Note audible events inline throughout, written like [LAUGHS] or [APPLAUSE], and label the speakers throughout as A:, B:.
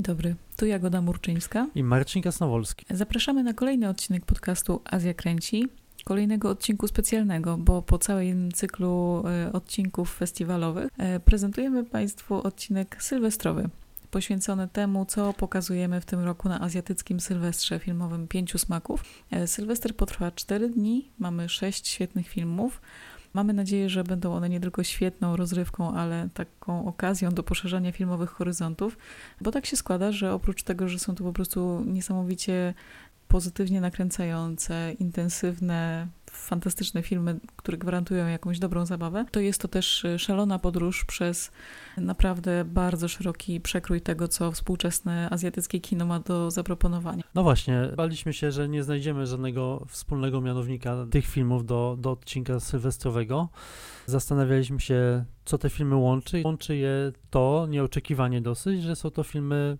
A: Dzień dobry, tu Jagoda Murczyńska
B: i Marcin Kasnowolski.
A: Zapraszamy na kolejny odcinek podcastu Azja Kręci, kolejnego odcinku specjalnego, bo po całym cyklu e, odcinków festiwalowych e, prezentujemy Państwu odcinek sylwestrowy, poświęcony temu, co pokazujemy w tym roku na azjatyckim sylwestrze filmowym Pięciu Smaków. E, Sylwester potrwa 4 dni, mamy 6 świetnych filmów. Mamy nadzieję, że będą one nie tylko świetną rozrywką, ale taką okazją do poszerzania filmowych horyzontów, bo tak się składa, że oprócz tego, że są to po prostu niesamowicie pozytywnie nakręcające, intensywne, fantastyczne filmy, które gwarantują jakąś dobrą zabawę, to jest to też y, szalona podróż przez naprawdę bardzo szeroki przekrój tego, co współczesne azjatyckie kino ma do zaproponowania.
B: No właśnie, baliśmy się, że nie znajdziemy żadnego wspólnego mianownika tych filmów do, do odcinka sylwestrowego. Zastanawialiśmy się, co te filmy łączy. Łączy je to nieoczekiwanie dosyć, że są to filmy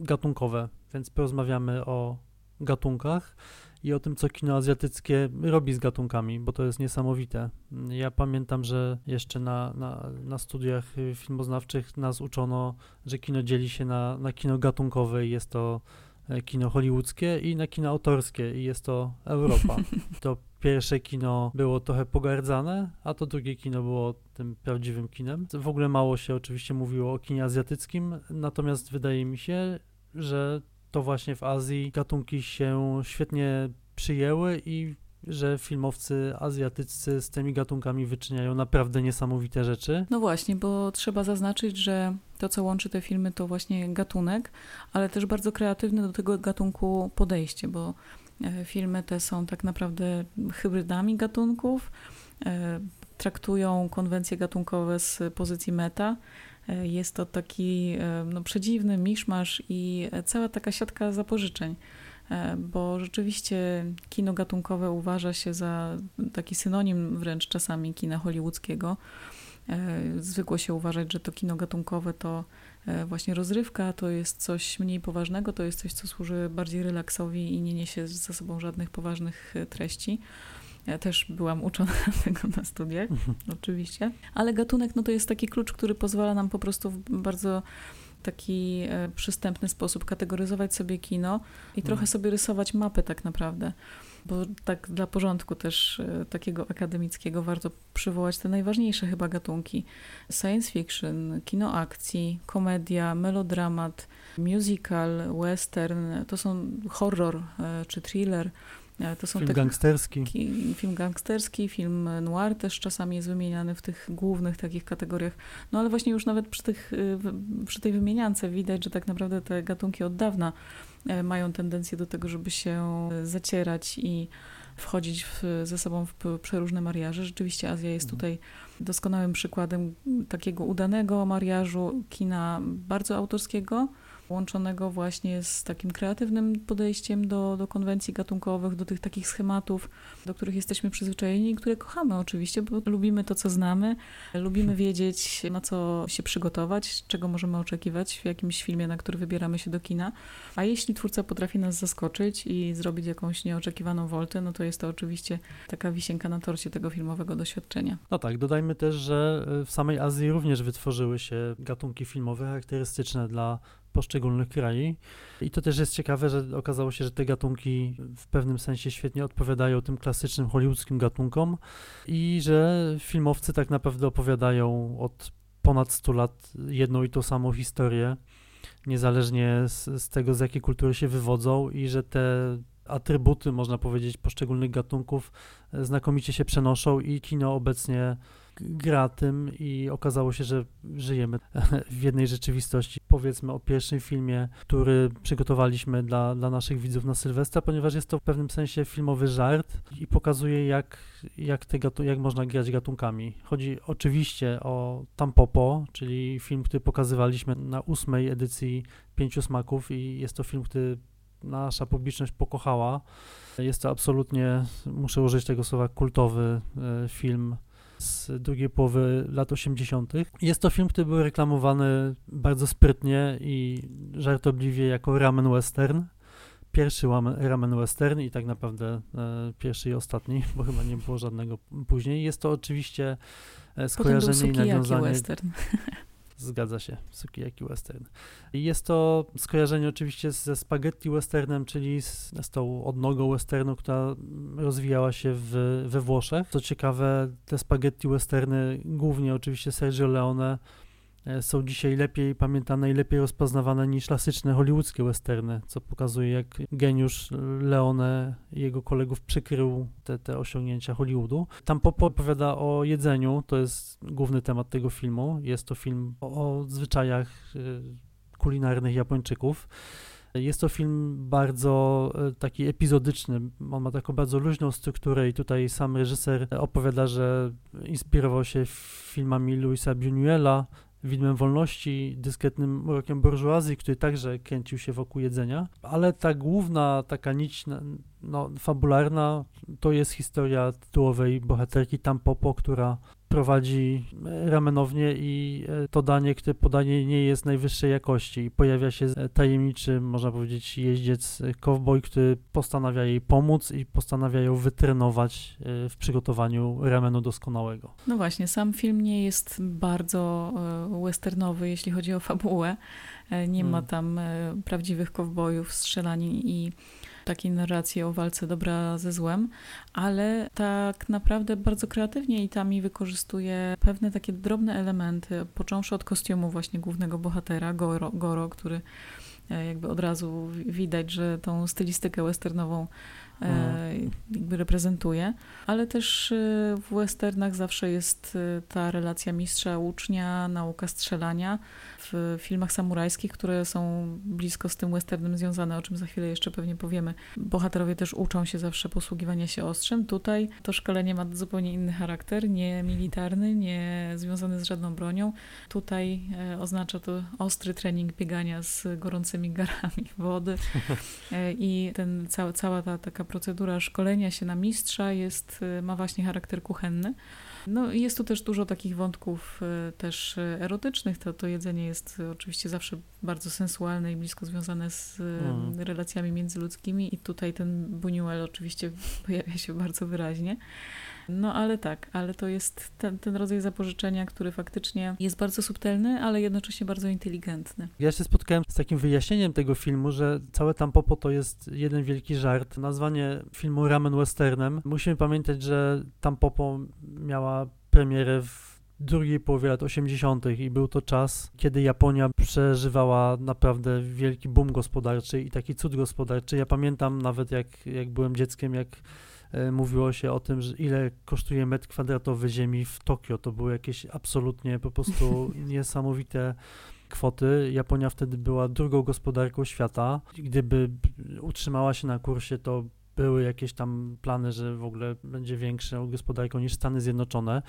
B: gatunkowe, więc porozmawiamy o gatunkach i o tym, co kino azjatyckie robi z gatunkami, bo to jest niesamowite. Ja pamiętam, że jeszcze na, na, na studiach filmoznawczych nas uczono, że kino dzieli się na, na kino gatunkowe i jest to e, kino hollywoodzkie i na kino autorskie i jest to Europa. [LAUGHS] To pierwsze kino było trochę pogardzane, a to drugie kino było tym prawdziwym kinem. W ogóle mało się oczywiście mówiło o kinie azjatyckim, natomiast wydaje mi się, że to właśnie w Azji gatunki się świetnie przyjęły i że filmowcy azjatyccy z tymi gatunkami wyczyniają naprawdę niesamowite rzeczy.
A: No właśnie, bo trzeba zaznaczyć, że to, co łączy te filmy, to właśnie gatunek, ale też bardzo kreatywne do tego gatunku podejście, bo e, filmy te są tak naprawdę hybrydami gatunków, e, traktują konwencje gatunkowe z pozycji meta. E, jest to taki no, przedziwny miszmasz i cała taka siatka zapożyczeń. E, bo rzeczywiście kino gatunkowe uważa się za taki synonim wręcz czasami kina hollywoodzkiego. E, zwykło się uważać, że to kino gatunkowe to e, właśnie rozrywka, to jest coś mniej poważnego, to jest coś, co służy bardziej relaksowi i nie niesie ze sobą żadnych poważnych treści. Ja też byłam uczona [LAUGHS] tego na studiach, mhm. oczywiście. Ale gatunek no to jest taki klucz, który pozwala nam po prostu w bardzo taki e, przystępny sposób kategoryzować sobie kino i mhm. trochę sobie rysować mapy tak naprawdę. Bo tak dla porządku też e, takiego akademickiego warto przywołać te najważniejsze chyba gatunki. Science fiction, kino akcji, komedia, melodramat, musical, western, to są horror e, czy thriller.
B: To są film te, gangsterski.
A: Film gangsterski, film noir też czasami jest wymieniany w tych głównych takich kategoriach. No ale właśnie już nawet przy, tych, y, przy tej wymieniance widać, że tak naprawdę te gatunki od dawna e, mają tendencję do tego, żeby się zacierać i wchodzić w, ze sobą w przeróżne mariaże. Rzeczywiście Azja jest mhm. tutaj doskonałym przykładem takiego udanego mariażu kina bardzo autorskiego, łączonego właśnie z takim kreatywnym podejściem do, do konwencji gatunkowych, do tych takich schematów, do których jesteśmy przyzwyczajeni i które kochamy oczywiście, bo lubimy to, co znamy, lubimy wiedzieć, na co się przygotować, czego możemy oczekiwać w jakimś filmie, na który wybieramy się do kina. A jeśli twórca potrafi nas zaskoczyć i zrobić jakąś nieoczekiwaną woltę, no to jest to oczywiście taka wisienka na torcie tego filmowego doświadczenia.
B: No tak, dodajmy też, że w samej Azji również wytworzyły się gatunki filmowe charakterystyczne dla poszczególnych krajów. I to też jest ciekawe, że okazało się, że te gatunki w pewnym sensie świetnie odpowiadają tym klasycznym hollywoodzkim gatunkom i że filmowcy tak naprawdę opowiadają od ponad 100 lat jedną i tą samą historię, niezależnie z, z tego, z jakiej kultury się wywodzą i że te atrybuty, można powiedzieć, poszczególnych gatunków znakomicie się przenoszą i kino obecnie gra tym i okazało się, że żyjemy [LAUGHS] w jednej rzeczywistości. Powiedzmy o pierwszym filmie, który przygotowaliśmy dla, dla naszych widzów na Sylwestra, ponieważ jest to w pewnym sensie filmowy żart i pokazuje, jak, jak, te jak można grać gatunkami. Chodzi oczywiście o Tampopo, czyli film, który pokazywaliśmy na ósmej edycji Pięciu Smaków i jest to film, który nasza publiczność pokochała. Jest to absolutnie, muszę użyć tego słowa, kultowy e, film z drugiej połowy lat 80. Jest to film, który był reklamowany bardzo sprytnie i żartobliwie jako ramen western. Pierwszy ramen western i tak naprawdę e, pierwszy i ostatni, bo chyba nie było żadnego później. Jest to oczywiście e, skojarzenie i nawiązanie.
A: western. [LAUGHS]
B: zgadza się, sukiyaki western. Jest to skojarzenie oczywiście ze spaghetti westernem, czyli z, z tą odnogą westernu, która rozwijała się w, we Włoszech. Co ciekawe, te spaghetti westerny, głównie oczywiście Sergio Leone, są dzisiaj lepiej pamiętane i lepiej rozpoznawane niż klasyczne hollywoodzkie westerny, co pokazuje, jak geniusz Leone i jego kolegów przykrył te, te osiągnięcia Hollywoodu. Tam Popo opowiada o jedzeniu, to jest główny temat tego filmu. Jest to film o, o zwyczajach e, kulinarnych Japończyków. Jest to film bardzo e, taki epizodyczny. On ma taką bardzo luźną strukturę i tutaj sam reżyser opowiada, że inspirował się filmami Luisa Buñuela, widmem wolności, dyskretnym urokiem burżuazji, który także kręcił się wokół jedzenia, ale ta główna taka nić no, fabularna to jest historia tytułowej bohaterki Tampopo, która prowadzi ramenownię i e, to danie, które podanie nie jest najwyższej jakości i pojawia się e, tajemniczy, można powiedzieć, jeździec, e, cowboy, który postanawia jej pomóc i postanawia ją wytrenować w przygotowaniu ramenu doskonałego.
A: No właśnie, sam film nie jest bardzo westernowy, jeśli chodzi o fabułę. Nie ma hmm. tam prawdziwych kowbojów, strzelanin i takiej narracji o walce dobra ze złem, ale tak naprawdę bardzo kreatywnie i tam wykorzystuje pewne takie drobne elementy, począwszy od kostiumu właśnie głównego bohatera, Goro, Goro który e, jakby od razu widać, że tą stylistykę westernową e, mhm. jakby reprezentuje, ale też e, w westernach zawsze jest ta relacja mistrza ucznia, nauka strzelania, w filmach samurajskich, które są blisko z tym westernem związane, o czym za chwilę jeszcze pewnie powiemy. Bohaterowie też uczą się zawsze posługiwania się ostrzem. Tutaj to szkolenie ma zupełnie inny charakter, nie militarny, nie związany z żadną bronią. Tutaj e, oznacza to ostry trening biegania z gorącymi garami [LAUGHS] wody e, i ten, cała, cała ta taka procedura szkolenia się na mistrza jest, e, ma właśnie charakter kuchenny. No jest tu też dużo takich wątków też erotycznych. To, to jedzenie jest oczywiście zawsze bardzo sensualne i blisko związane z mm. relacjami międzyludzkimi i tutaj ten Buñuel oczywiście [LAUGHS] pojawia się bardzo wyraźnie. No ale tak, ale to jest ten, ten rodzaj zapożyczenia, który faktycznie jest bardzo subtelny, ale jednocześnie bardzo inteligentny.
B: Ja się spotkałem z takim wyjaśnieniem tego filmu, że całe Tampopo to jest jeden wielki żart. Nazwanie filmu Ramen Westernem. Musimy pamiętać, że Tampopo miała premierę w drugiej połowie lat 80. i był to czas, kiedy Japonia przeżywała naprawdę wielki boom gospodarczy i taki cud gospodarczy. Ja pamiętam nawet jak, jak byłem dzieckiem, jak E, mówiło się o tym, że ile kosztuje metr kwadratowy ziemi w Tokio. To były jakieś absolutnie po prostu [LAUGHS] niesamowite kwoty. Japonia wtedy była drugą gospodarką świata. Gdyby utrzymała się na kursie, to były jakieś tam plany, że w ogóle będzie większą gospodarką niż Stany Zjednoczone.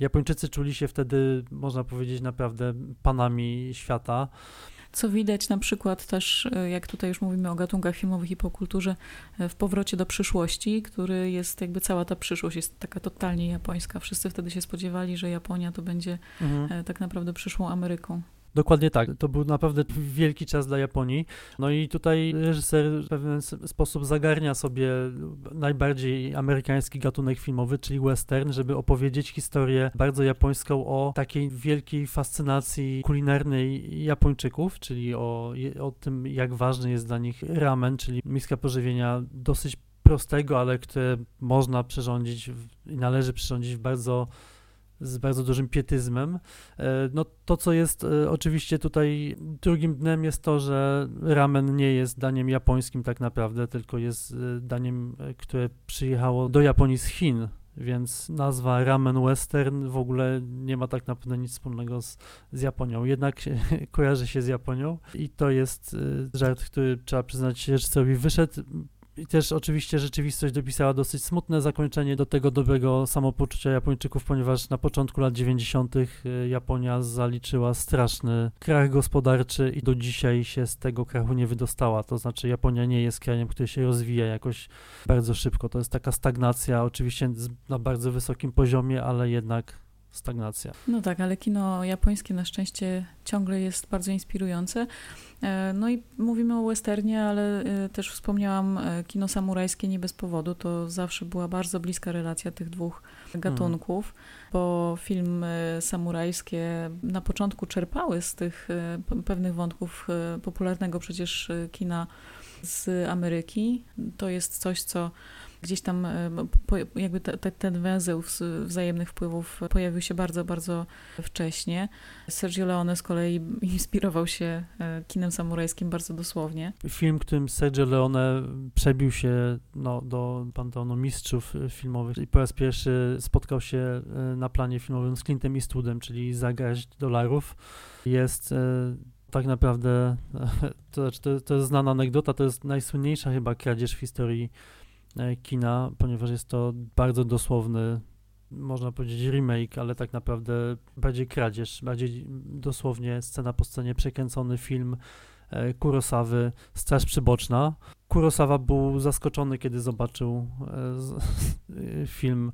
B: Japończycy czuli się wtedy, można powiedzieć, naprawdę panami świata.
A: Co widać na przykład też, e, jak tutaj już mówimy o gatunkach filmowych i kulturze, e, w powrocie do przyszłości, który jest jakby cała ta przyszłość jest taka totalnie japońska. Wszyscy wtedy się spodziewali, że Japonia to będzie mhm. E, tak naprawdę przyszłą Ameryką.
B: Dokładnie tak. To był naprawdę wielki czas dla Japonii. No i tutaj reżyser w pewien sposób zagarnia sobie najbardziej amerykański gatunek filmowy, czyli western, żeby opowiedzieć historię bardzo japońską o takiej wielkiej fascynacji kulinarnej Japończyków, czyli o, o tym, jak ważny jest dla nich ramen, czyli miska pożywienia dosyć prostego, ale które można przyrządzić i należy przyrządzić w bardzo z bardzo dużym pietyzmem. E, no to, co jest e, oczywiście tutaj drugim dnem jest to, że ramen nie jest daniem japońskim tak naprawdę, tylko jest e, daniem, które przyjechało do Japonii z Chin, więc nazwa ramen western w ogóle nie ma tak naprawdę nic wspólnego z, z Japonią. Jednak [LAUGHS] kojarzy się z Japonią i to jest żart, który trzeba przyznać reżyserowi wyszedł i też oczywiście rzeczywistość dopisała dosyć smutne zakończenie do tego dobrego samopoczucia Japończyków, ponieważ na początku lat 90. Y, Japonia zaliczyła straszny krach gospodarczy i do dzisiaj się z tego krachu nie wydostała. To znaczy Japonia nie jest krajem, który się rozwija jakoś bardzo szybko. To jest taka stagnacja, oczywiście na bardzo wysokim poziomie, ale jednak stagnacja.
A: No tak, ale kino japońskie na szczęście ciągle jest bardzo inspirujące. E, no i mówimy o westernie, ale e, też wspomniałam e, kino samurajskie nie bez powodu. To zawsze była bardzo bliska relacja tych dwóch gatunków, bo filmy samurajskie na początku czerpały z tych pewnych wątków popularnego przecież kina z Ameryki. To jest coś, co gdzieś tam e, jakby te, te, ten węzeł wzajemnych wpływów pojawił się bardzo, bardzo wcześnie. Sergio Leone z kolei inspirował się e, kinem samurajskim bardzo dosłownie.
B: Film, którym Sergio Leone przebił się no, do panteonu mistrzów filmowych i po raz pierwszy spotkał się e, na planie filmowym z Clintem Eastwoodem, czyli za garść dolarów, jest tak naprawdę, [LAUGHS] to, znaczy to, to jest znana anegdota, to jest najsłynniejsza chyba kradzież w historii kina, ponieważ jest to bardzo dosłowny, można powiedzieć remake, ale tak naprawdę bardziej kradzież, bardziej dosłownie scena po scenie przekręcony film e, Kurosawy, Straż Przyboczna. Kurosawa był zaskoczony, kiedy zobaczył e, [LAUGHS] film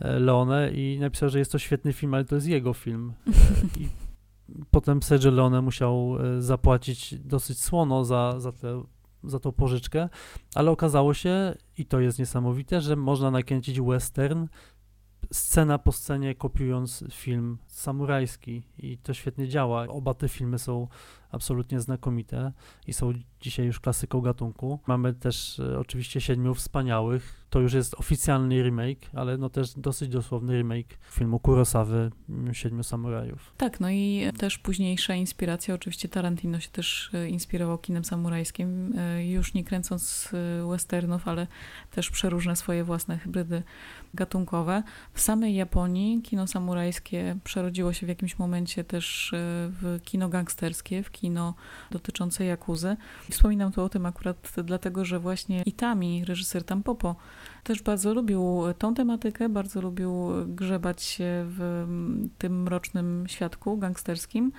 B: Leone i napisał, że jest to świetny film, ale to jest jego film. I [LAUGHS] potem Sergio Leone musiał zapłacić dosyć słono za, za te za tą pożyczkę, ale okazało się, i to jest niesamowite, że można nakręcić western scena po scenie, kopiując film samurajski i to świetnie działa. Oba te filmy są absolutnie znakomite i są dzisiaj już klasyką gatunku. Mamy też e, oczywiście Siedmiu Wspaniałych. To już jest oficjalny remake, ale no też dosyć dosłowny remake filmu Kurosawy mm, Siedmiu Samurajów.
A: Tak, no i też późniejsza inspiracja, oczywiście Tarantino się też e, inspirował kinem samurajskim, e, już nie kręcąc westernów, ale też przeróżne swoje własne hybrydy gatunkowe. W samej Japonii kino samurajskie przerodziło się w jakimś momencie też w kino gangsterskie, w kino dotyczące Jakuzy. Wspominam tu o tym akurat dlatego, że właśnie Itami, reżyser Tampopo, też bardzo lubił tą tematykę, bardzo lubił grzebać się w tym mrocznym świadku gangsterskim,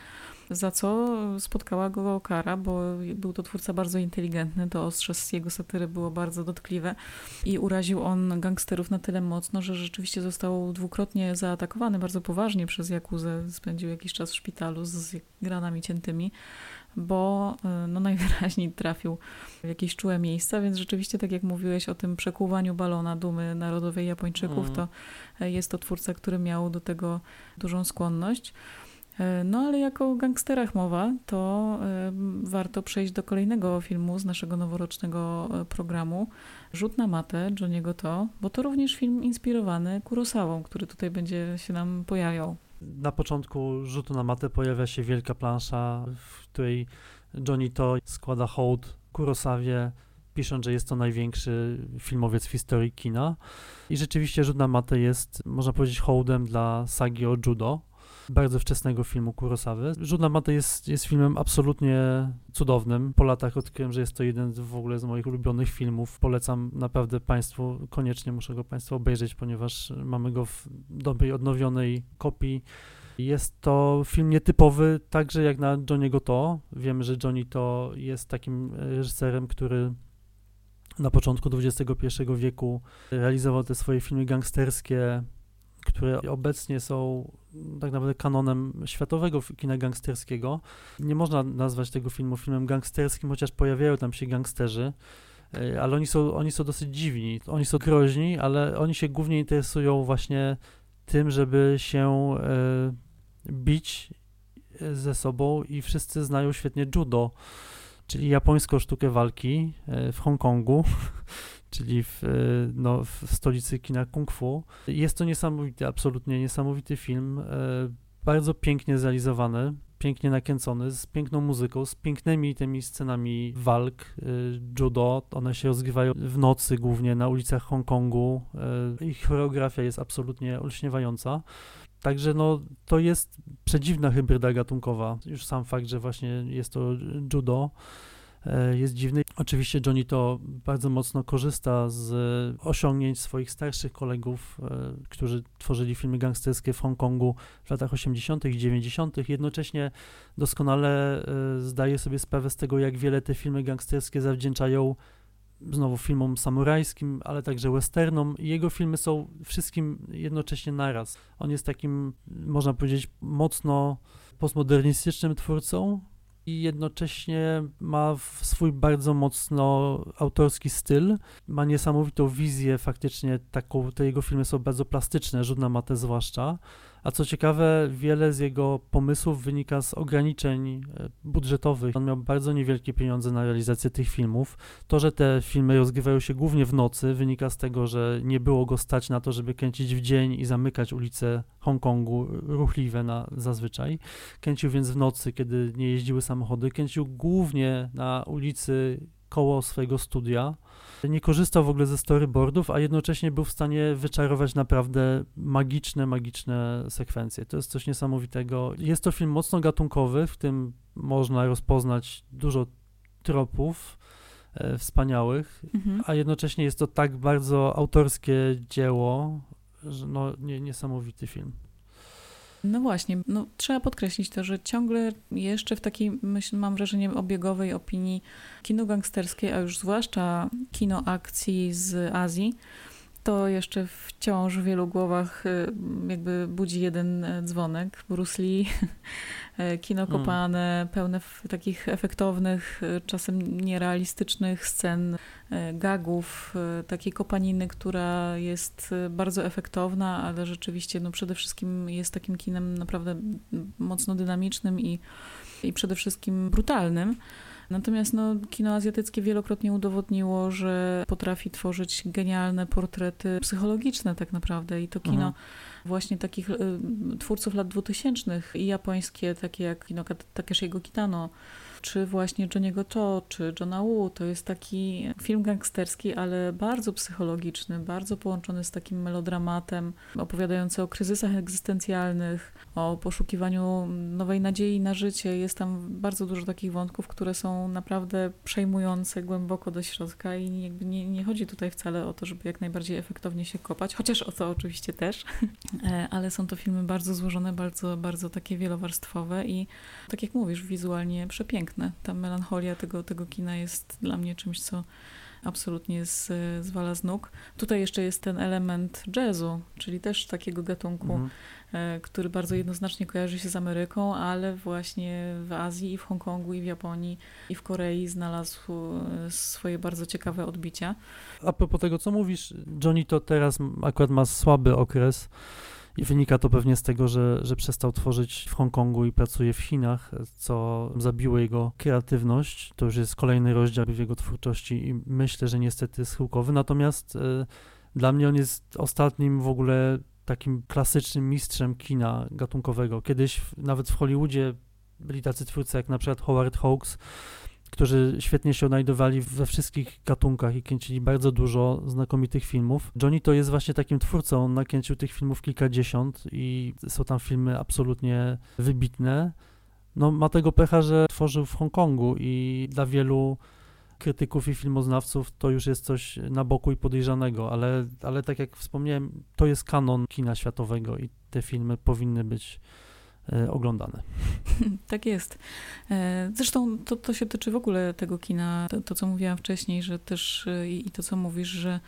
A: za co spotkała go kara, bo był to twórca bardzo inteligentny, to ostrze z jego satyry było bardzo dotkliwe i uraził on gangsterów na tyle mocno, że rzeczywiście został dwukrotnie zaatakowany bardzo poważnie przez Jakuzę, spędził jakiś czas w szpitalu z ranami ciętymi bo y, no, najwyraźniej trafił w jakieś czułe miejsca, więc rzeczywiście, tak jak mówiłeś o tym przekłuwaniu balona dumy narodowej Japończyków, mm. to e, jest to twórca, który miał do tego dużą skłonność. E, no ale jako o gangsterach mowa, to y, warto przejść do kolejnego filmu z naszego noworocznego programu Rzut na matę Johniego To, bo to również film inspirowany Kurosawą, który tutaj będzie się nam pojawiał.
B: Na początku rzutu na matę pojawia się wielka plansza, w której Johnny To składa hołd Kurosawie, pisząc, że jest to największy filmowiec w historii kina. I rzeczywiście rzut na matę jest, można powiedzieć, hołdem dla sagi o judo, bardzo wczesnego filmu Kurosawy. Rzut na matę jest, jest filmem absolutnie cudownym. Po latach odkryłem, że jest to jeden w ogóle z moich ulubionych filmów. Polecam naprawdę Państwu, koniecznie muszę go Państwu obejrzeć, ponieważ mamy go w dobrej, odnowionej kopii. Jest to film nietypowy, także jak na Johniego To. Wiemy, że Johnny To jest takim reżyserem, który na początku XXI wieku realizował te swoje filmy gangsterskie, które obecnie są tak naprawdę kanonem światowego kina gangsterskiego. Nie można nazwać tego filmu filmem gangsterskim, chociaż pojawiają tam się gangsterzy, e, ale oni są, oni są dosyć dziwni. Oni są groźni, ale oni się głównie interesują właśnie tym, żeby się e, bić e, ze sobą i wszyscy znają świetnie judo, czyli japońską sztukę walki w Hongkongu. [LAUGHS] czyli w, e, no, w stolicy kina kung fu. Jest to niesamowity, absolutnie niesamowity film, e, bardzo pięknie zrealizowany, pięknie nakręcony, z piękną muzyką, z pięknymi tymi scenami walk, e, judo. One się rozgrywają w nocy głównie na ulicach Hongkongu. Ich choreografia jest absolutnie olśniewająca. Także no, to jest przedziwna hybryda gatunkowa. Już sam fakt, że właśnie jest to judo, E, jest dziwny. Oczywiście Johnny to bardzo mocno korzysta z osiągnięć swoich starszych kolegów, e, którzy tworzyli filmy gangsterskie w Hongkongu w latach 80. i 90. Jednocześnie doskonale e, zdaje sobie sprawę z tego, jak wiele te filmy gangsterskie zawdzięczają znowu filmom samurajskim, ale także westernom. Jego filmy są wszystkim jednocześnie naraz. On jest takim, można powiedzieć, mocno postmodernistycznym twórcą, i jednocześnie ma swój bardzo mocno autorski styl. Ma niesamowitą wizję, faktycznie taką, te jego filmy są bardzo plastyczne, Rzut na matę zwłaszcza. A co ciekawe, wiele z jego pomysłów wynika z ograniczeń e, budżetowych. On miał bardzo niewielkie pieniądze na realizację tych filmów. To, że te filmy rozgrywają się głównie w nocy, wynika z tego, że nie było go stać na to, żeby kręcić w dzień i zamykać ulice Hongkongu, ruchliwe na, zazwyczaj. Kręcił więc w nocy, kiedy nie jeździły samochody. Kręcił głównie na ulicy koło swojego studia nie korzystał w ogóle ze storyboardów, a jednocześnie był w stanie wyczarować naprawdę magiczne, magiczne sekwencje. To jest coś niesamowitego. Jest to film mocno gatunkowy, w tym można rozpoznać dużo tropów e, wspaniałych, mhm. a jednocześnie jest to tak bardzo autorskie dzieło, że no, nie, niesamowity film.
A: No właśnie, no, trzeba podkreślić to, że ciągle jeszcze w takiej, myśl, mam wrażenie, obiegowej opinii kino gangsterskie, a już zwłaszcza kino akcji z Azji, to jeszcze wciąż w wielu głowach y, jakby budzi jeden e, dzwonek. Bruce Lee, [LAUGHS] e, kino hmm. kopane, hmm. pełne takich efektownych, e, czasem nierealistycznych scen, gagów, takiej kopaniny, która jest bardzo efektowna, ale rzeczywiście no przede wszystkim jest takim kinem naprawdę mocno dynamicznym i, i przede wszystkim brutalnym. Natomiast no, kino azjatyckie wielokrotnie udowodniło, że potrafi tworzyć genialne portrety psychologiczne tak naprawdę i to kino mhm. właśnie takich y, twórców lat dwutysięcznych i japońskie, takie jak kino Takeshiego Kitano, czy właśnie Johniego To, czy Johna Woo. To jest taki film gangsterski, ale bardzo psychologiczny, bardzo połączony z takim melodramatem, opowiadający o kryzysach egzystencjalnych, o poszukiwaniu nowej nadziei na życie. Jest tam bardzo dużo takich wątków, które są naprawdę przejmujące głęboko do środka i nie, nie chodzi tutaj wcale o to, żeby jak najbardziej efektownie się kopać, chociaż o to oczywiście też, [LAUGHS] e, ale są to filmy bardzo złożone, bardzo, bardzo takie wielowarstwowe i tak jak mówisz, wizualnie przepiękne piękne. Ta melancholia tego, tego kina jest dla mnie czymś, co absolutnie z, zwala z nóg. Tutaj jeszcze jest ten element jazzu, czyli też takiego gatunku, mhm. E, który bardzo jednoznacznie kojarzy się z Ameryką, ale właśnie w Azji i w Hongkongu i w Japonii i w Korei znalazł e, swoje bardzo ciekawe odbicia.
B: A propos tego, co mówisz, Johnny to teraz akurat ma słaby okres i wynika to pewnie z tego, że, że przestał tworzyć w Hongkongu i pracuje w Chinach, co zabiło jego kreatywność. To już jest kolejny rozdział w jego twórczości i myślę, że niestety schyłkowy. Natomiast y, dla mnie on jest ostatnim w ogóle takim klasycznym mistrzem kina gatunkowego. Kiedyś w, nawet w Hollywoodzie byli tacy twórcy jak na przykład Howard Hawks, którzy świetnie się odnajdowali we wszystkich gatunkach i kręcili bardzo dużo znakomitych filmów. Johnny to jest właśnie takim twórcą, on nakręcił tych filmów kilkadziesiąt i są tam filmy absolutnie wybitne. No, ma tego pecha, że tworzył w Hongkongu i dla wielu krytyków i filmoznawców to już jest coś na boku i podejrzanego, ale, ale tak jak wspomniałem, to jest kanon kina światowego i te filmy powinny być oglądane. [LAUGHS]
A: Tak jest. E, zresztą to, to się tyczy w ogóle tego kina, to, to co mówiłam wcześniej, że też e, i, i to co mówisz, że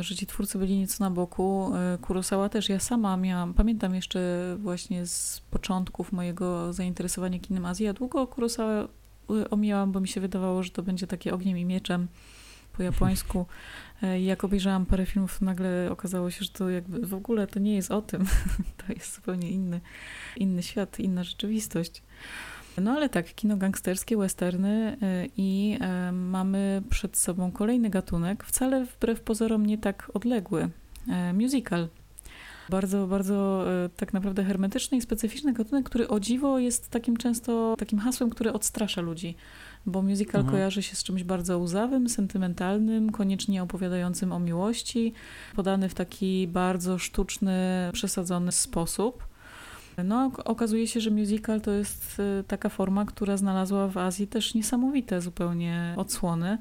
A: że ci twórcy byli nieco na boku. Kurosawa też. Ja sama miałam, pamiętam jeszcze właśnie z początków mojego zainteresowania kinem Azji, ja długo Kurosawa omijałam, bo mi się wydawało, że to będzie takie ogniem i mieczem po japońsku. [LAUGHS] E, jak obejrzałam parę filmów, nagle okazało się, że to jakby w ogóle to nie jest o tym. [LAUGHS] To jest zupełnie inny, inny świat, inna rzeczywistość. No ale tak, kino gangsterskie, westerny e, i e, mamy przed sobą kolejny gatunek, wcale wbrew pozorom nie tak odległy. Musical. Bardzo, bardzo tak naprawdę hermetyczny i specyficzny gatunek, który o dziwo jest takim często takim hasłem, które odstrasza ludzi bo musical mhm. kojarzy się z czymś bardzo łzawym, sentymentalnym, koniecznie opowiadającym o miłości, podany w taki bardzo sztuczny, przesadzony sposób. No, okazuje się, że musical to jest y, taka forma, która znalazła w Azji też niesamowite zupełnie odsłony,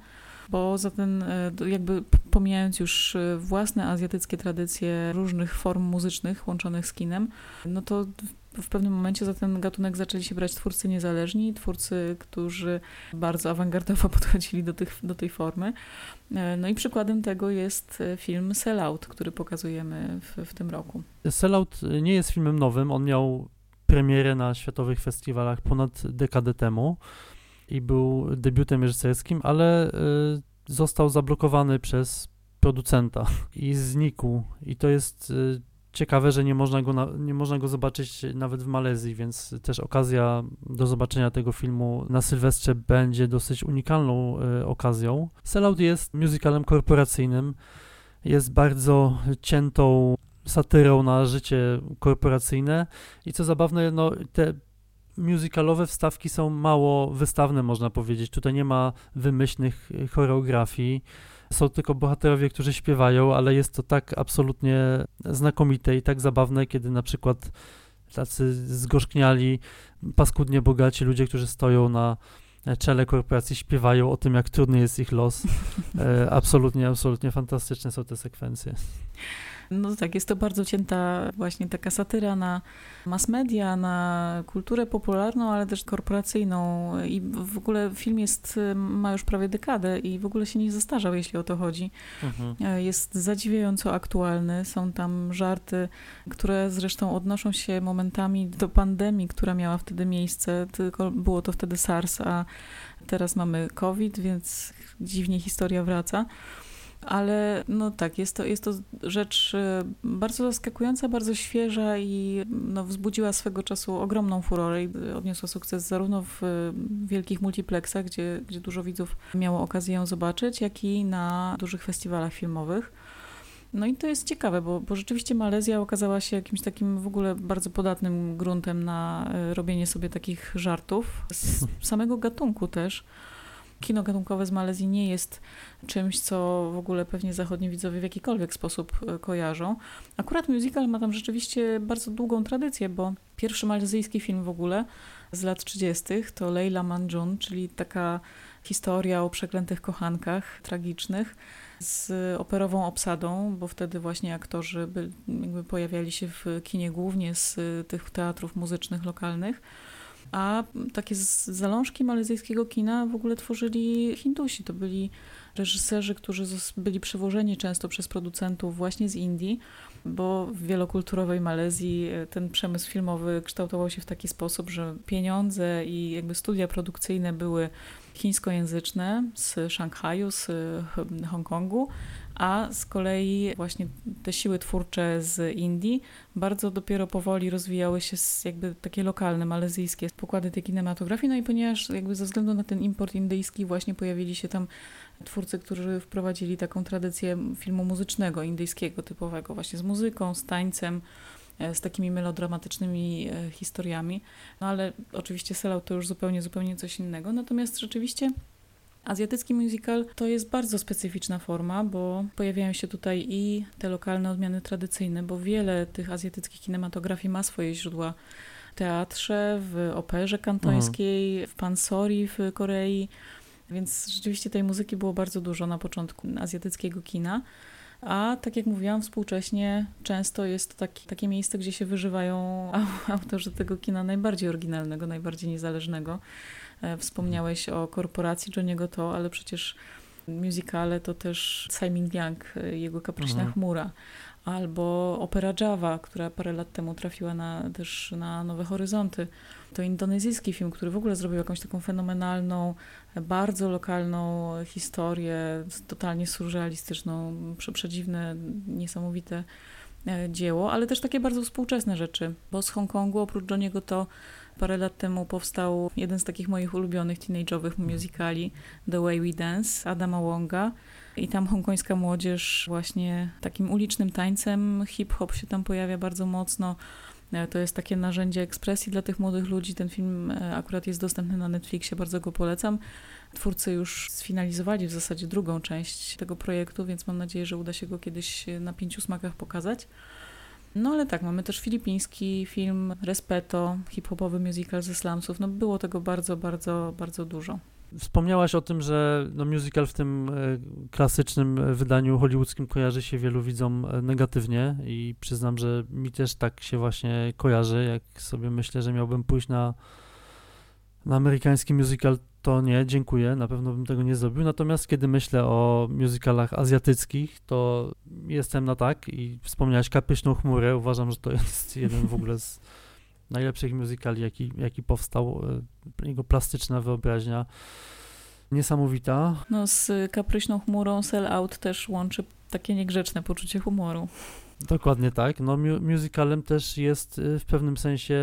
A: bo za ten, y, jakby pomijając już y, własne azjatyckie tradycje różnych form muzycznych łączonych z kinem, no to w pewnym momencie za ten gatunek zaczęli się brać twórcy niezależni, twórcy, którzy bardzo awangardowo [LAUGHS] podchodzili do, tych, do tej formy. E, no i przykładem tego jest film Sellout, który pokazujemy w, w tym roku.
B: Sellout nie jest filmem nowym, on miał premierę na światowych festiwalach ponad dekadę temu i był debiutem reżyserskim, ale został zablokowany przez producenta i znikł. I to jest ciekawe, że nie można, go na, nie można go zobaczyć nawet w Malezji, więc też okazja do zobaczenia tego filmu na Sylwestrze będzie dosyć unikalną y, okazją. Sellout jest musicalem korporacyjnym, jest bardzo ciętą satyrą na życie korporacyjne i co zabawne, no, te musicalowe wstawki są mało wystawne, można powiedzieć. Tutaj nie ma wymyślnych choreografii. Są tylko bohaterowie, którzy śpiewają, ale jest to tak absolutnie znakomite i tak zabawne, kiedy na przykład tacy zgorzkniali, paskudnie bogaci ludzie, którzy stoją na czele korporacji, śpiewają o tym, jak trudny jest ich los. [LAUGHS] E, absolutnie, absolutnie fantastyczne są te sekwencje.
A: No tak, jest to bardzo cięta właśnie taka satyra na mass media, na kulturę popularną, ale też korporacyjną i w ogóle film jest, ma już prawie dekadę i w ogóle się nie zastarzał, jeśli o to chodzi. Mhm. Jest zadziwiająco aktualny, są tam żarty, które zresztą odnoszą się momentami do pandemii, która miała wtedy miejsce, tylko było to wtedy SARS, a teraz mamy COVID, więc dziwnie historia wraca. Ale no tak, jest to, jest to rzecz e, bardzo zaskakująca, bardzo świeża i no, wzbudziła swego czasu ogromną furorę i odniosła sukces zarówno w wielkich multiplexach, gdzie, gdzie dużo widzów miało okazję ją zobaczyć, jak i na dużych festiwalach filmowych. No i to jest ciekawe, bo, bo rzeczywiście Malezja okazała się jakimś takim w ogóle bardzo podatnym gruntem na e, robienie sobie takich żartów z [LAUGHS] samego gatunku też kino gatunkowe z Malezji nie jest czymś, co w ogóle pewnie zachodni widzowie w jakikolwiek sposób e, kojarzą. Akurat musical ma tam rzeczywiście bardzo długą tradycję, bo pierwszy malezyjski film w ogóle z lat 30. to Leila Manjun, czyli taka historia o przeklętych kochankach tragicznych z operową obsadą, bo wtedy właśnie aktorzy by, pojawiali się w kinie głównie z tych teatrów muzycznych lokalnych. A takie zalążki malezyjskiego kina w ogóle tworzyli Hindusi. To byli reżyserzy, którzy byli przewożeni często przez producentów właśnie z Indii, bo w wielokulturowej Malezji e, ten przemysł filmowy kształtował się w taki sposób, że pieniądze i jakby studia produkcyjne były chińskojęzyczne z Szanghaju, z Hongkongu, a z kolei właśnie te siły twórcze z Indii bardzo dopiero powoli rozwijały się jakby takie lokalne, malezyjskie pokłady tej kinematografii, no i ponieważ jakby ze względu na ten import indyjski właśnie pojawili się tam twórcy, którzy wprowadzili taką tradycję filmu muzycznego, indyjskiego, typowego, właśnie z muzyką, z tańcem, e, z takimi melodramatycznymi e, historiami. No ale oczywiście Sellout to już zupełnie, zupełnie coś innego. Natomiast rzeczywiście Azjatycki musical to jest bardzo specyficzna forma, bo pojawiają się tutaj i te lokalne odmiany tradycyjne, bo wiele tych azjatyckich kinematografii ma swoje źródła w teatrze, w operze kantońskiej, mhm. w pansori w Korei, więc rzeczywiście tej muzyki było bardzo dużo na początku azjatyckiego kina. A tak jak mówiłam, współcześnie często jest to taki, takie miejsce, gdzie się wyżywają [LAUGHS] autorzy tego kina najbardziej oryginalnego, najbardziej niezależnego. E, wspomniałeś o korporacji Johniego To, ale przecież musicale to też Simon Young, e, jego Kapryśna mhm. chmura, albo opera Java, która parę lat temu trafiła na, też na Nowe Horyzonty. To indonezyjski film, który w ogóle zrobił jakąś taką fenomenalną, bardzo lokalną historię, totalnie surrealistyczną, przedziwne, niesamowite e, dzieło, ale też takie bardzo współczesne rzeczy, bo z Hongkongu oprócz Johniego to Parę lat temu powstał jeden z takich moich ulubionych teenage'owych musicali The Way We Dance Adama Wonga. I tam hongkońska młodzież właśnie takim ulicznym tańcem, hip-hop się tam pojawia bardzo mocno. E, to jest takie narzędzie ekspresji dla tych młodych ludzi. Ten film e, akurat jest dostępny na Netflixie, bardzo go polecam. Twórcy już sfinalizowali w zasadzie drugą część tego projektu, więc mam nadzieję, że uda się go kiedyś na pięciu smakach pokazać. No ale tak, mamy też filipiński film Respeto, hip-hopowy musical ze slumsów. No było tego bardzo, bardzo, bardzo dużo.
B: Wspomniałaś o tym, że no musical w tym e, klasycznym wydaniu hollywoodzkim kojarzy się wielu widzom e, negatywnie i przyznam, że mi też tak się właśnie kojarzy, jak sobie myślę, że miałbym pójść na, na amerykański musical, to nie, dziękuję, na pewno bym tego nie zrobił. Natomiast kiedy myślę o musicalach azjatyckich, to jestem na tak i wspomniałaś Kapyszną chmurę, uważam, że to jest [LAUGHS] jeden w ogóle z najlepszych musicali, jaki, jaki powstał, e, jego plastyczna wyobraźnia niesamowita.
A: No z Kapryśną chmurą Sell Out też łączy takie niegrzeczne poczucie humoru.
B: Dokładnie tak. No mu musicalem też jest e, w pewnym sensie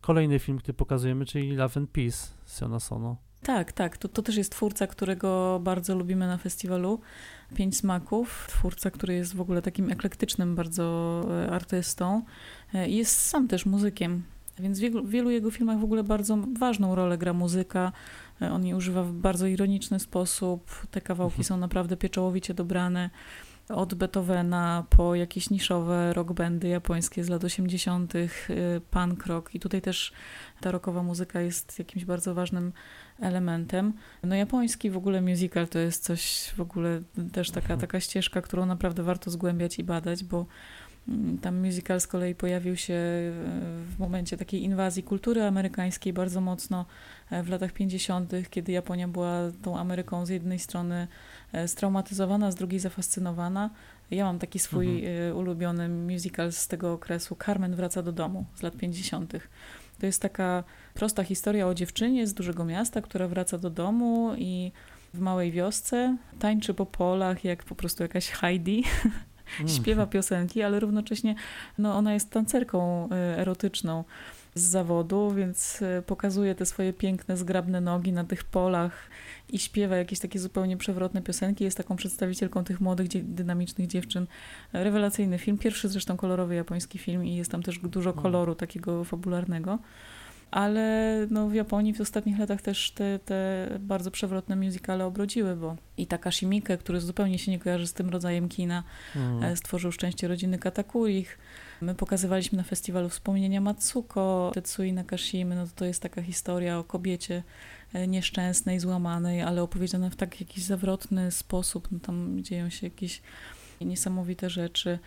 B: kolejny film, który pokazujemy, czyli Love and Peace Siona Sono.
A: Tak, tak. To, to też jest twórca, którego bardzo lubimy na festiwalu. Pięć Smaków. Twórca, który jest w ogóle takim eklektycznym bardzo e, artystą i jest sam też muzykiem. Więc w wielu, w wielu jego filmach w ogóle bardzo ważną rolę gra muzyka. E, on je używa w bardzo ironiczny sposób. Te kawałki mhm. są naprawdę pieczołowicie dobrane. Od Beethovena po jakieś niszowe rock bandy japońskie z lat 80., y, punk rock. I tutaj też ta rockowa muzyka jest jakimś bardzo ważnym elementem. No japoński w ogóle musical to jest coś w ogóle też taka, mhm. taka ścieżka, którą naprawdę warto zgłębiać i badać, bo tam musical z kolei pojawił się e, w momencie takiej inwazji kultury amerykańskiej bardzo mocno w latach 50., kiedy Japonia była tą Ameryką z jednej strony e, straumatyzowana, z drugiej zafascynowana. Ja mam taki swój mhm. ulubiony musical z tego okresu, Carmen wraca do domu z lat 50. To jest taka prosta historia o dziewczynie z dużego miasta, która wraca do domu i w małej wiosce tańczy po polach jak po prostu jakaś Heidi [LAUGHS] Mm. śpiewa piosenki, ale równocześnie no, ona jest tancerką e, erotyczną z zawodu, więc e, pokazuje te swoje piękne, zgrabne nogi na tych polach i śpiewa jakieś takie zupełnie przewrotne piosenki. Jest taką przedstawicielką tych młodych, dynamicznych dziewczyn. Rewelacyjny film, pierwszy zresztą kolorowy japoński film i jest tam też dużo mm. koloru takiego fabularnego ale no w Japonii w ostatnich latach też te, te bardzo przewrotne musicale obrodziły, bo i Takashi Miike, który zupełnie się nie kojarzy z tym rodzajem kina, mm. stworzył Szczęście rodziny Katakurich. My pokazywaliśmy na festiwalu wspomnienia Matsuko, Tetsui Nakashimy, no to, to jest taka historia o kobiecie e, nieszczęsnej, złamanej, ale opowiedziana w tak jakiś zawrotny sposób. No tam dzieją się jakieś niesamowite rzeczy.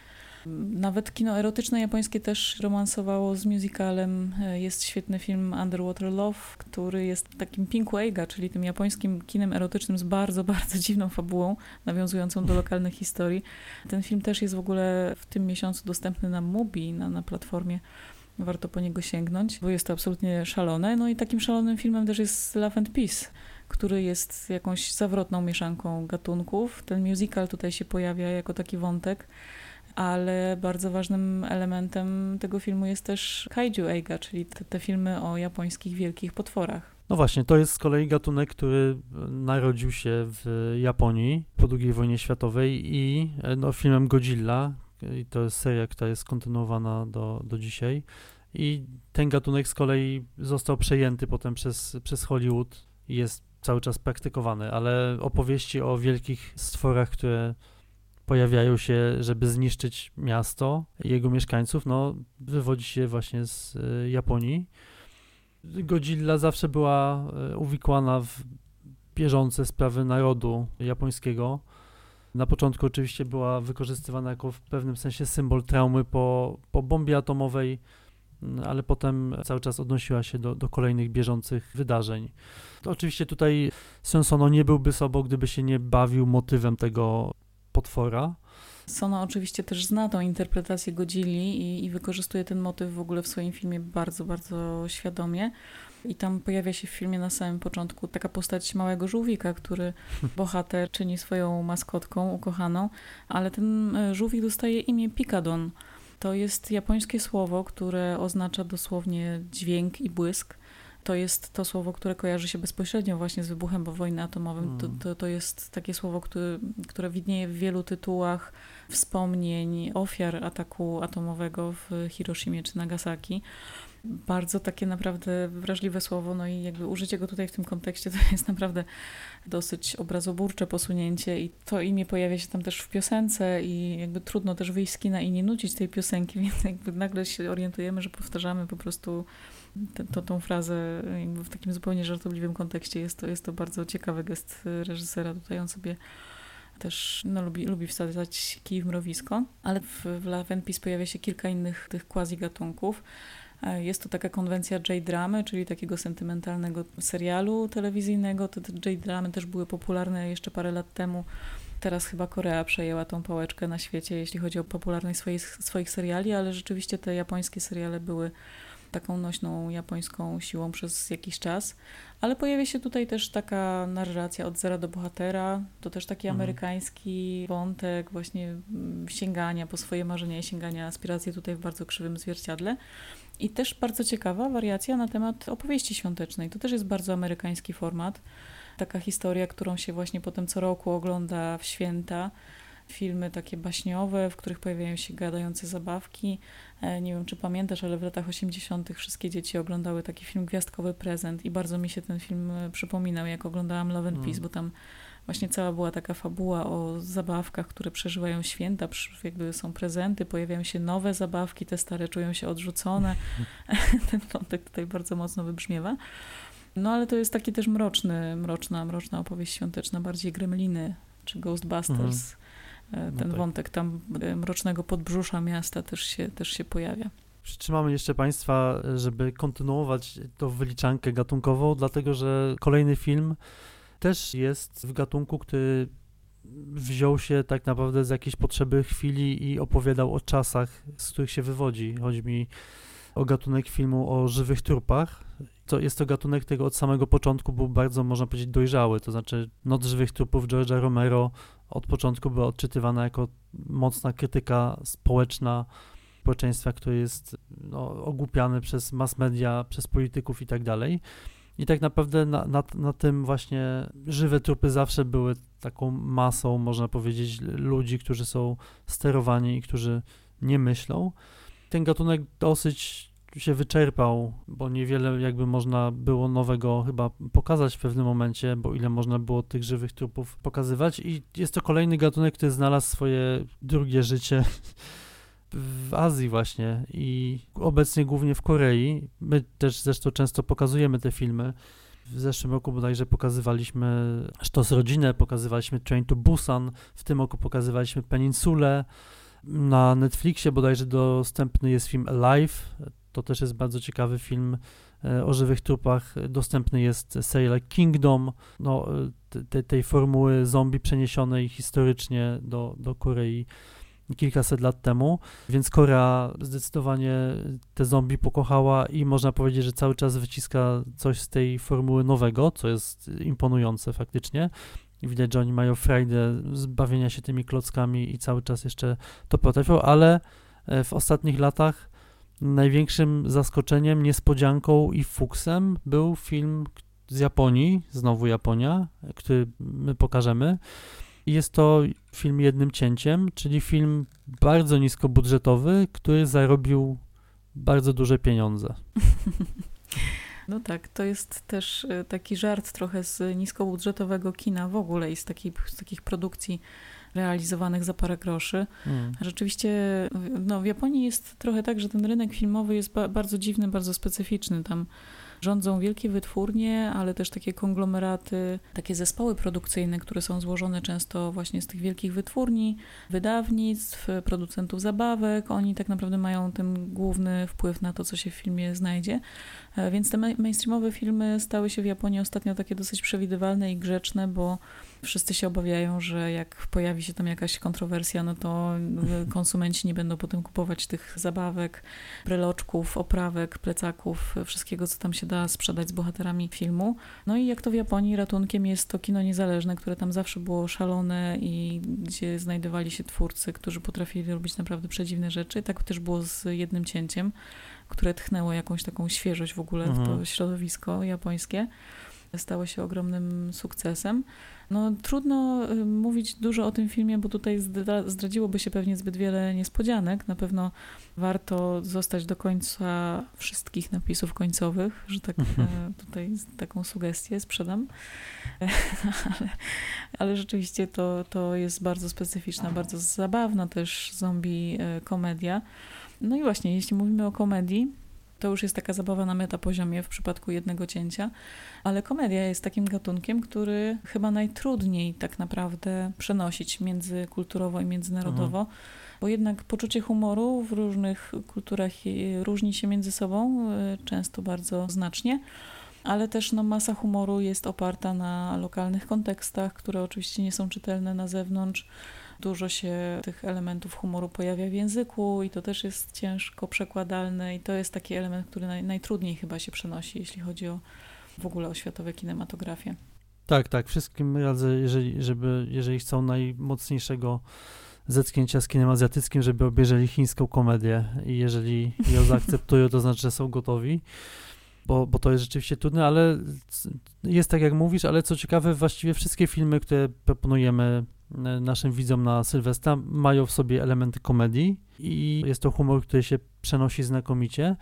A: Nawet kino erotyczne japońskie też romansowało z musicalem. E, jest świetny film Underwater Love, który jest takim Pinku Eiga, czyli tym japońskim kinem erotycznym z bardzo, [LAUGHS] bardzo dziwną fabułą, nawiązującą do lokalnych historii. Ten film też jest w ogóle w tym miesiącu dostępny na Mubi, na, na platformie warto po niego sięgnąć, bo jest to absolutnie szalone. No i takim szalonym filmem też jest Love and Peace, który jest jakąś zawrotną mieszanką gatunków. Ten musical tutaj się pojawia jako taki wątek ale bardzo ważnym elementem tego filmu jest też kaiju eiga, czyli te, te filmy o japońskich wielkich potworach.
B: No właśnie, to jest z kolei gatunek, który narodził się w Japonii po II wojnie światowej i no, filmem Godzilla, i to jest seria, która jest kontynuowana do, do dzisiaj. I ten gatunek z kolei został przejęty potem przez, przez Hollywood i jest cały czas praktykowany, ale opowieści o wielkich stworach, które pojawiają się, żeby zniszczyć miasto i jego mieszkańców, no wywodzi się właśnie z y, Japonii. Godzilla zawsze była y, uwikłana w bieżące sprawy narodu japońskiego. Na początku oczywiście była wykorzystywana jako w pewnym sensie symbol traumy po, po bombie atomowej, mm, ale potem cały czas odnosiła się do, do kolejnych bieżących wydarzeń. To oczywiście tutaj Sensono nie byłby sobą, gdyby się nie bawił motywem tego potwora.
A: Sono oczywiście też zna tą interpretację Godzilli i, i, wykorzystuje ten motyw w ogóle w swoim filmie bardzo, bardzo świadomie. I tam pojawia się w filmie na samym początku taka postać małego żółwika, który [LAUGHS] bohater czyni swoją maskotką ukochaną, ale ten e, żółwik dostaje imię Pikadon. To jest japońskie słowo, które oznacza dosłownie dźwięk i błysk to jest to słowo, które kojarzy się bezpośrednio właśnie z wybuchem wojny atomowej. To, hmm. to, to jest takie słowo, które, które widnieje w wielu tytułach wspomnień ofiar ataku atomowego w Hiroshimie czy Nagasaki. Bardzo takie naprawdę wrażliwe słowo, no i jakby użycie go tutaj w tym kontekście to jest naprawdę dosyć obrazoburcze posunięcie i to imię pojawia się tam też w piosence i jakby trudno też wyjść z kina i nie nudzić tej piosenki, [LAUGHS] więc jakby nagle się orientujemy, że powtarzamy po prostu to, tą frazę w takim zupełnie żartobliwym kontekście. Jest to, jest to bardzo ciekawy gest reżysera. Tutaj on sobie też no, lubi, lubi wsadzać kij w mrowisko, ale w, w Love pojawia się kilka innych tych quasi-gatunków. E, jest to taka konwencja J-dramy, czyli takiego sentymentalnego serialu telewizyjnego. Te, te J-dramy też były popularne jeszcze parę lat temu. Teraz chyba Korea przejęła tą pałeczkę na świecie, jeśli chodzi o popularność swoich, swoich seriali, ale rzeczywiście te japońskie seriale były taką nośną japońską siłą przez jakiś czas. Ale pojawia się tutaj też taka narracja od zera do bohatera. To też taki mhm. amerykański wątek właśnie mm, sięgania po swoje marzenia i sięgania aspiracje tutaj w bardzo krzywym zwierciadle. I też bardzo ciekawa wariacja na temat opowieści świątecznej. To też jest bardzo amerykański format. Taka historia, którą się właśnie potem co roku ogląda w święta filmy takie baśniowe, w których pojawiają się gadające zabawki. E, nie wiem, czy pamiętasz, ale w latach 80. wszystkie dzieci oglądały taki film Gwiazdkowy Prezent i bardzo mi się ten film e, przypominał, jak oglądałam Love and Peace, mm. bo tam właśnie cała była taka fabuła o zabawkach, które przeżywają święta, jakby są prezenty, pojawiają się nowe zabawki, te stare czują się odrzucone. [LAUGHS] ten wątek tutaj bardzo mocno wybrzmiewa. No ale to jest taki też mroczny, mroczna, mroczna opowieść świąteczna, bardziej Gremliny czy Ghostbusters. Mhm. E, no ten no tak. wątek tam e, mrocznego podbrzusza miasta też się, też się pojawia.
B: Przytrzymamy jeszcze Państwa, żeby kontynuować tą wyliczankę gatunkową, dlatego że kolejny film też jest w gatunku, który wziął się tak naprawdę z jakiejś potrzeby chwili i opowiadał o czasach, z których się wywodzi. Chodzi mi o gatunek filmu o żywych trupach. To jest to gatunek, tego od samego początku był bardzo, można powiedzieć, dojrzały. To znaczy, Noc żywych trupów George'a Romero od początku była odczytywana jako mocna krytyka społeczna społeczeństwa, które jest no, ogłupiane przez mass media, przez polityków i tak dalej. I tak naprawdę na, na, na, tym właśnie żywe trupy zawsze były taką masą, można powiedzieć, ludzi, którzy są sterowani i którzy nie myślą. Ten gatunek dosyć się wyczerpał, bo niewiele jakby można było nowego chyba pokazać w pewnym momencie, bo ile można było tych żywych trupów pokazywać i jest to kolejny gatunek, który znalazł swoje drugie życie [LAUGHS] w Azji właśnie i obecnie głównie w Korei. My też zresztą często pokazujemy te filmy. W zeszłym roku bodajże pokazywaliśmy Sztos Rodzinę, pokazywaliśmy Train to Busan, w tym roku pokazywaliśmy Peninsulę. Na Netflixie bodajże dostępny jest film Alive, to też jest bardzo ciekawy film e, o żywych trupach. Dostępny jest serial Kingdom, no, e, te, tej formuły zombie przeniesionej historycznie do, do Korei kilkaset lat temu, więc Korea zdecydowanie te zombie pokochała i można powiedzieć, że cały czas wyciska coś z tej formuły nowego, co jest imponujące faktycznie. Widać, że oni mają frajdę zbawienia się tymi klockami i cały czas jeszcze to potrafią, ale e, w ostatnich latach największym zaskoczeniem, niespodzianką i fuksem był film z Japonii, znowu Japonia, który my pokażemy. Jest to film jednym cięciem, czyli film bardzo niskobudżetowy, który zarobił bardzo duże pieniądze. [LAUGHS]
A: No tak, to jest też e, taki żart trochę z niskobudżetowego kina w ogóle i z, takiej, z takich produkcji realizowanych za parę groszy. Mm. Rzeczywiście no, w Japonii jest trochę tak, że ten rynek filmowy jest ba bardzo dziwny, bardzo specyficzny. Tam rządzą wielkie wytwórnie, ale też takie konglomeraty, takie zespoły produkcyjne, które są złożone często właśnie z tych wielkich wytwórni, wydawnictw, producentów zabawek. Oni tak naprawdę mają ten główny wpływ na to, co się w filmie znajdzie. E, więc te mainstreamowe filmy stały się w Japonii ostatnio takie dosyć przewidywalne i grzeczne, bo wszyscy się obawiają, że jak pojawi się tam jakaś kontrowersja, no to [LAUGHS] konsumenci nie będą potem kupować tych zabawek, breloczków, oprawek, plecaków, wszystkiego, co tam się da sprzedać z bohaterami filmu. No i jak to w Japonii, ratunkiem jest to kino niezależne, które tam zawsze było szalone i gdzie znajdowali się twórcy, którzy potrafili robić naprawdę przedziwne rzeczy. Tak też było z jednym cięciem, które tchnęło jakąś taką świeżość w ogóle w to mhm. środowisko japońskie. Stało się ogromnym sukcesem. No, trudno mówić dużo o tym filmie, bo tutaj zdradziłoby się pewnie zbyt wiele niespodzianek. Na pewno warto zostać do końca wszystkich napisów końcowych, że tak mhm. e, tutaj taką sugestię sprzedam. [LAUGHS] ale, ale rzeczywiście to, to jest bardzo specyficzna, bardzo zabawna też zombie e, komedia. No i właśnie, jeśli mówimy o komedii, To już jest taka zabawa na metapoziomie w przypadku jednego cięcia, ale komedia jest takim gatunkiem, który chyba najtrudniej tak naprawdę przenosić międzykulturowo i międzynarodowo. Mhm bo jednak poczucie humoru w różnych kulturach różni się między sobą, y, często bardzo znacznie, ale też no, masa humoru jest oparta na lokalnych kontekstach, które oczywiście nie są czytelne na zewnątrz. Dużo się tych elementów humoru pojawia w języku i to też jest ciężko przekładalne i to jest taki element, który naj, najtrudniej chyba się przenosi, jeśli chodzi o w ogóle o światowe kinematografię.
B: Tak, tak. Wszystkim radzę, jeżeli, żeby, jeżeli chcą najmocniejszego zetknięcia z kinem azjatyckim, żeby obejrzeli chińską komedię i jeżeli ją [LAUGHS] zaakceptują, to znaczy, że są gotowi, bo, bo to jest rzeczywiście trudne, ale jest tak jak mówisz, ale co ciekawe, właściwie wszystkie filmy, które proponujemy naszym widzom na Sylwestra mają w sobie elementy komedii i jest to humor, który się przenosi znakomicie.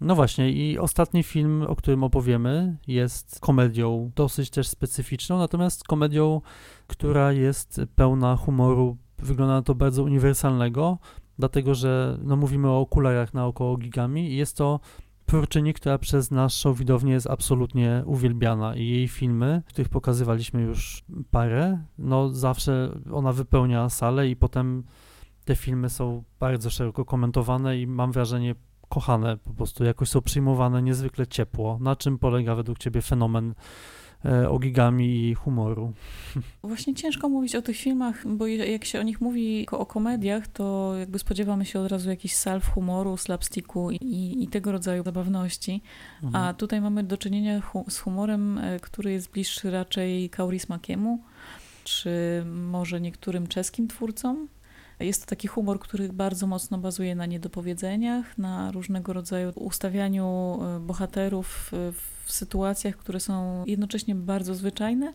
B: No właśnie, i ostatni film, o którym opowiemy, jest komedią dosyć też specyficzną, natomiast komedią, która jest pełna humoru wygląda na to bardzo uniwersalnego, dlatego że no, mówimy o okularach naokoło gigami i jest to twórczyni, która przez naszą widownię jest absolutnie uwielbiana i jej filmy, których pokazywaliśmy już parę, no zawsze ona wypełnia salę i potem te filmy są bardzo szeroko komentowane i mam wrażenie kochane, po prostu jakoś są przyjmowane niezwykle ciepło. Na czym polega według Ciebie fenomen ogigami i humoru. [LAUGHS]
A: Właśnie ciężko mówić o tych filmach, bo jak się o nich mówi o komediach, to jakby spodziewamy się od razu jakichś salw humoru, slapsticku i, i tego rodzaju zabawności. Mhm. A tutaj mamy do czynienia hu z humorem, e, który jest bliższy raczej Kaurismakiemu, czy może niektórym czeskim twórcom. Jest to taki humor, który bardzo mocno bazuje na niedopowiedzeniach, na różnego rodzaju ustawianiu e, bohaterów w sytuacjach, które są jednocześnie bardzo zwyczajne,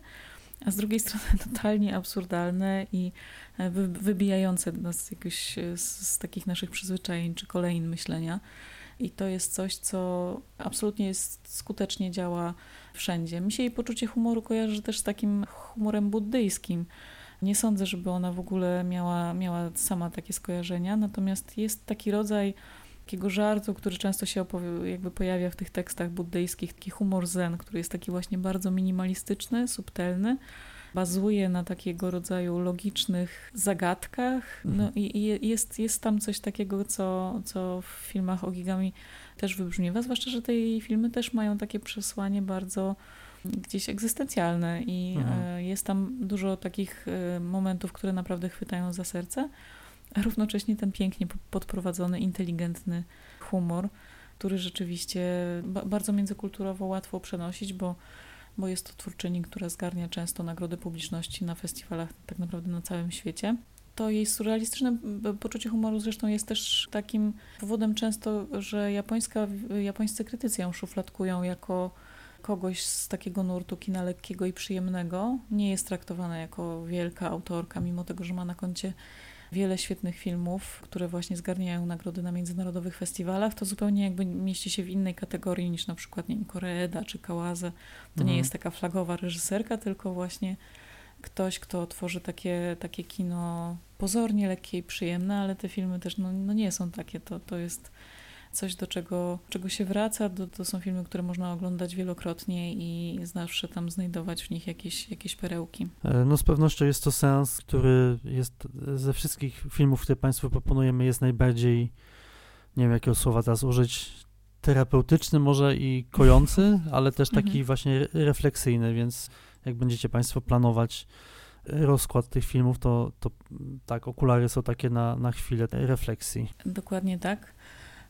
A: a z drugiej strony [LAUGHS] totalnie absurdalne i e, wybijające nas e, z, z takich naszych przyzwyczajeń czy kolejn myślenia. I to jest coś, co absolutnie jest, skutecznie działa wszędzie. Mi się jej poczucie humoru kojarzy też z takim humorem buddyjskim. Nie sądzę, żeby ona w ogóle miała, miała sama takie skojarzenia, natomiast jest taki rodzaj takiego żartu, który często się jakby pojawia w tych tekstach buddyjskich, taki humor zen, który jest taki właśnie bardzo minimalistyczny, subtelny, bazuje na takiego rodzaju logicznych zagadkach. No mhm. i, i, jest, jest tam coś takiego, co, co w filmach Ogigami też wybrzmiewa, zwłaszcza, że te filmy też mają takie przesłanie bardzo gdzieś egzystencjalne i mhm. E, jest tam dużo takich e, momentów, które naprawdę chwytają za serce a równocześnie ten pięknie podprowadzony, inteligentny humor, który rzeczywiście bardzo międzykulturowo łatwo przenosić, bo, bo jest to twórczyni, która zgarnia często nagrody publiczności na festiwalach tak naprawdę na całym świecie. To jej surrealistyczne poczucie humoru zresztą jest też takim powodem często, że japońska, japońscy krytycy ją szufladkują jako kogoś z takiego nurtu kina lekkiego i przyjemnego. Nie jest traktowana jako wielka autorka, mimo tego, że ma na koncie wiele świetnych filmów, które właśnie zgarniają nagrody na międzynarodowych festiwalach, to zupełnie jakby mieści się w innej kategorii niż na przykład nie wiem, Koreeda czy Kałaze. To mhm. nie jest taka flagowa reżyserka, tylko właśnie ktoś, kto tworzy takie, takie kino pozornie lekkie i przyjemne, ale te filmy też no, no nie są takie. To, to jest coś, do czego, czego się wraca. To, to są filmy, które można oglądać wielokrotnie i zawsze tam znajdować w nich jakieś, jakieś perełki.
B: E, no z pewnością jest to seans, który jest ze wszystkich filmów, które Państwu proponujemy, jest najbardziej, nie wiem jakiego słowa teraz użyć, terapeutyczny może i kojący, [LAUGHS] ale też taki mhm. właśnie refleksyjny, więc jak będziecie Państwo planować rozkład tych filmów, to, to tak, okulary są takie na, na chwilę refleksji.
A: Dokładnie tak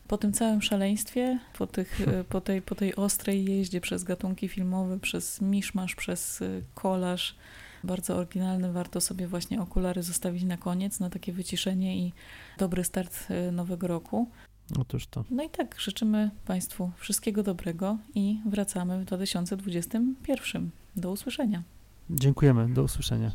A: po tym całym szaleństwie, po, tych, e, po, tej, po tej ostrej jeździe przez gatunki filmowe, przez miszmasz, przez e, kolaż, bardzo oryginalny, warto sobie właśnie okulary zostawić na koniec, na takie wyciszenie i dobry start e, nowego roku.
B: Otóż to.
A: No i tak, życzymy Państwu wszystkiego dobrego i wracamy w 2021. Do usłyszenia.
B: Dziękujemy, do usłyszenia.